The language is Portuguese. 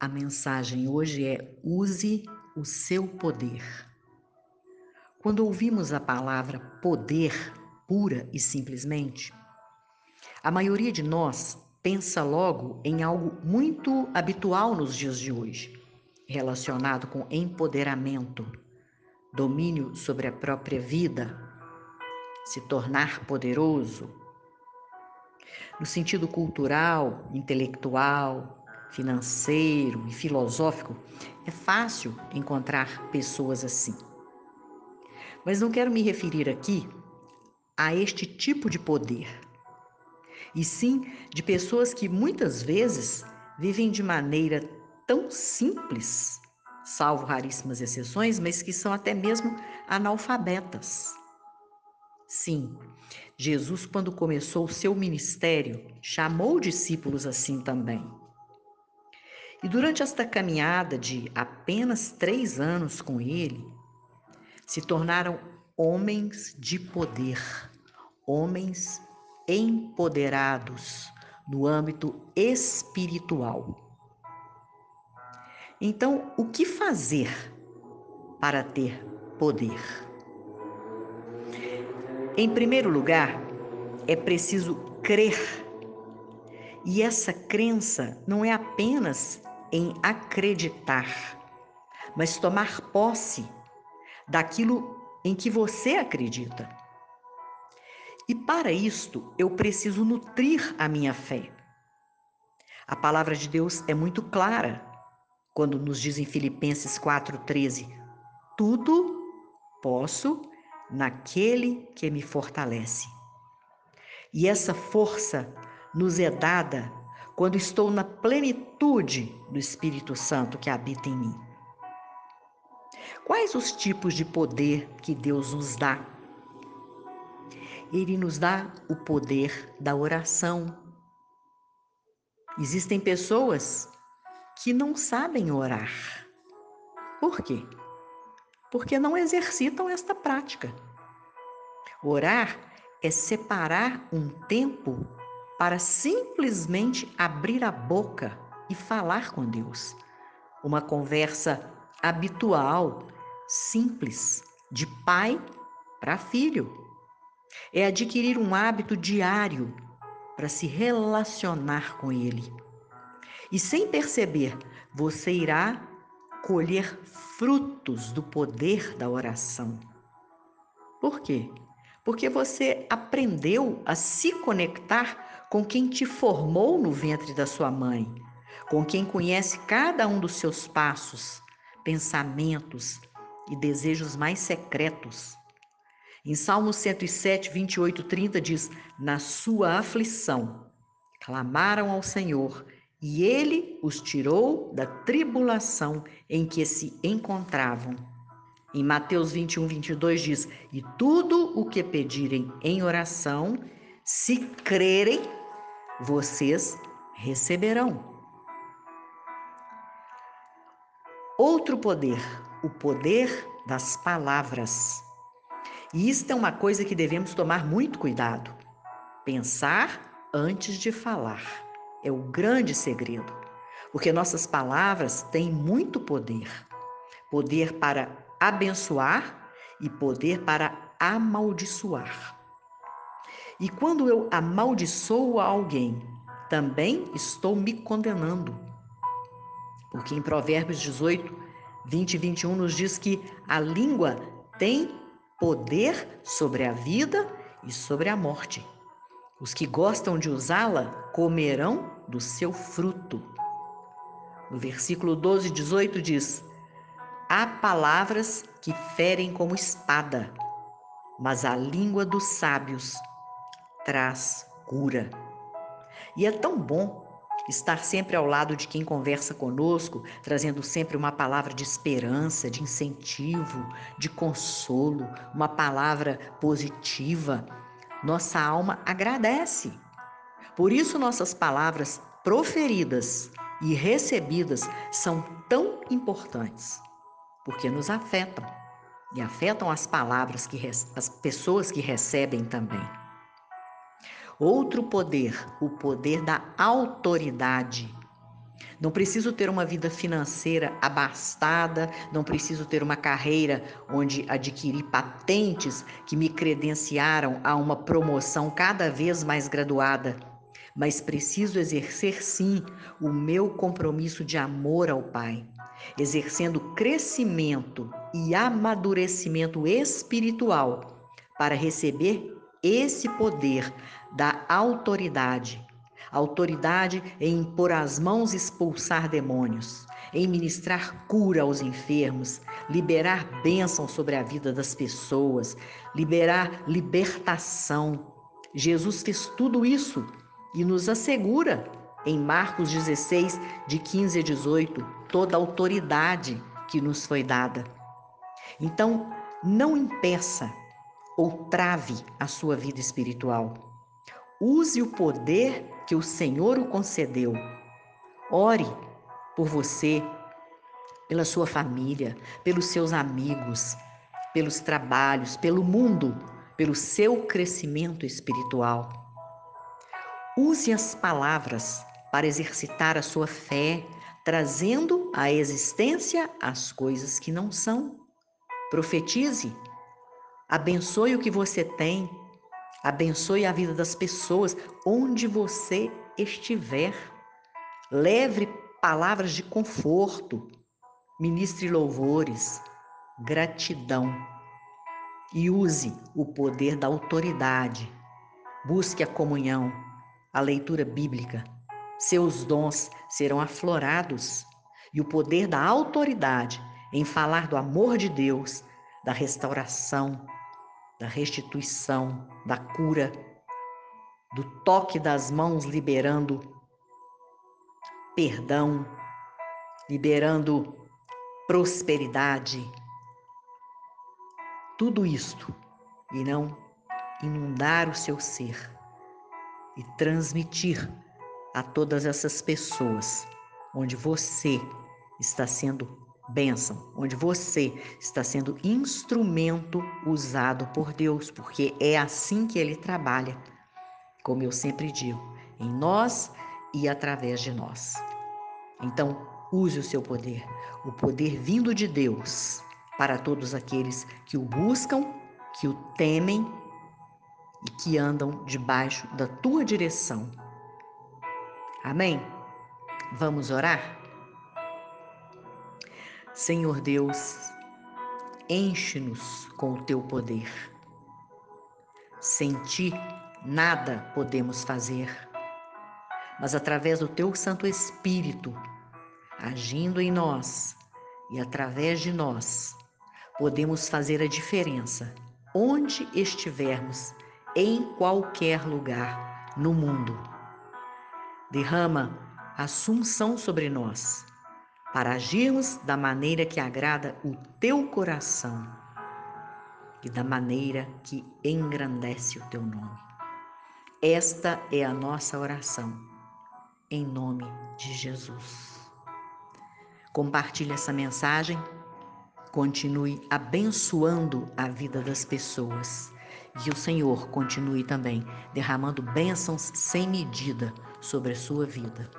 A mensagem hoje é: use o seu poder. Quando ouvimos a palavra poder, pura e simplesmente, a maioria de nós pensa logo em algo muito habitual nos dias de hoje, relacionado com empoderamento, domínio sobre a própria vida, se tornar poderoso. No sentido cultural, intelectual, financeiro e filosófico, é fácil encontrar pessoas assim. Mas não quero me referir aqui a este tipo de poder, e sim de pessoas que muitas vezes vivem de maneira tão simples, salvo raríssimas exceções, mas que são até mesmo analfabetas. Sim, Jesus, quando começou o seu ministério, chamou discípulos assim também. E durante esta caminhada de apenas três anos com ele, se tornaram homens de poder, homens empoderados no âmbito espiritual. Então, o que fazer para ter poder? Em primeiro lugar, é preciso crer. E essa crença não é apenas em acreditar, mas tomar posse daquilo em que você acredita. E para isto, eu preciso nutrir a minha fé. A palavra de Deus é muito clara quando nos diz em Filipenses 4,13: Tudo posso naquele que me fortalece. E essa força nos é dada quando estou na plenitude do Espírito Santo que habita em mim. Quais os tipos de poder que Deus nos dá? Ele nos dá o poder da oração. Existem pessoas que não sabem orar. Por quê? porque não exercitam esta prática. Orar é separar um tempo para simplesmente abrir a boca e falar com Deus. Uma conversa habitual, simples, de pai para filho. É adquirir um hábito diário para se relacionar com Ele. E sem perceber, você irá colher frutos do poder da oração. Por quê? Porque você aprendeu a se conectar com quem te formou no ventre da sua mãe, com quem conhece cada um dos seus passos, pensamentos e desejos mais secretos. Em Salmo 107, 28, 30 diz: Na sua aflição clamaram ao Senhor e ele os tirou da tribulação em que se encontravam. Em Mateus 21, 22 diz: E tudo o que pedirem em oração, se crerem, vocês receberão. Outro poder, o poder das palavras. E isto é uma coisa que devemos tomar muito cuidado. Pensar antes de falar é o grande segredo, porque nossas palavras têm muito poder poder para abençoar e poder para amaldiçoar. E quando eu amaldiçoo alguém, também estou me condenando. Porque em Provérbios 18, 20 e 21 nos diz que a língua tem poder sobre a vida e sobre a morte. Os que gostam de usá-la comerão do seu fruto. No versículo 12 e 18 diz: Há palavras que ferem como espada, mas a língua dos sábios traz cura. E é tão bom estar sempre ao lado de quem conversa conosco, trazendo sempre uma palavra de esperança, de incentivo, de consolo, uma palavra positiva nossa alma agradece. Por isso, nossas palavras proferidas e recebidas são tão importantes, porque nos afetam e afetam as palavras que as pessoas que recebem também. Outro poder, o poder da autoridade. Não preciso ter uma vida financeira abastada, não preciso ter uma carreira onde adquiri patentes que me credenciaram a uma promoção cada vez mais graduada, mas preciso exercer sim o meu compromisso de amor ao Pai, exercendo crescimento e amadurecimento espiritual para receber esse poder da autoridade autoridade em impor as mãos e expulsar demônios, em ministrar cura aos enfermos, liberar bênção sobre a vida das pessoas, liberar libertação. Jesus fez tudo isso e nos assegura em Marcos 16, de 15 a 18, toda a autoridade que nos foi dada. Então, não impeça ou trave a sua vida espiritual. Use o poder que o Senhor o concedeu. Ore por você, pela sua família, pelos seus amigos, pelos trabalhos, pelo mundo, pelo seu crescimento espiritual. Use as palavras para exercitar a sua fé, trazendo à existência as coisas que não são. Profetize. Abençoe o que você tem Abençoe a vida das pessoas onde você estiver. Leve palavras de conforto, ministre louvores, gratidão e use o poder da autoridade. Busque a comunhão, a leitura bíblica. Seus dons serão aflorados e o poder da autoridade em falar do amor de Deus, da restauração, da restituição, da cura, do toque das mãos liberando perdão, liberando prosperidade. Tudo isto irão inundar o seu ser e transmitir a todas essas pessoas onde você está sendo bênção, onde você está sendo instrumento usado por Deus, porque é assim que ele trabalha, como eu sempre digo, em nós e através de nós. Então, use o seu poder, o poder vindo de Deus, para todos aqueles que o buscam, que o temem e que andam debaixo da tua direção. Amém? Vamos orar? Senhor Deus, enche-nos com o teu poder. Sem ti, nada podemos fazer, mas através do teu Santo Espírito, agindo em nós e através de nós, podemos fazer a diferença onde estivermos, em qualquer lugar no mundo. Derrama assunção sobre nós para agirmos da maneira que agrada o teu coração e da maneira que engrandece o teu nome. Esta é a nossa oração, em nome de Jesus. Compartilhe essa mensagem, continue abençoando a vida das pessoas e o Senhor continue também derramando bênçãos sem medida sobre a sua vida.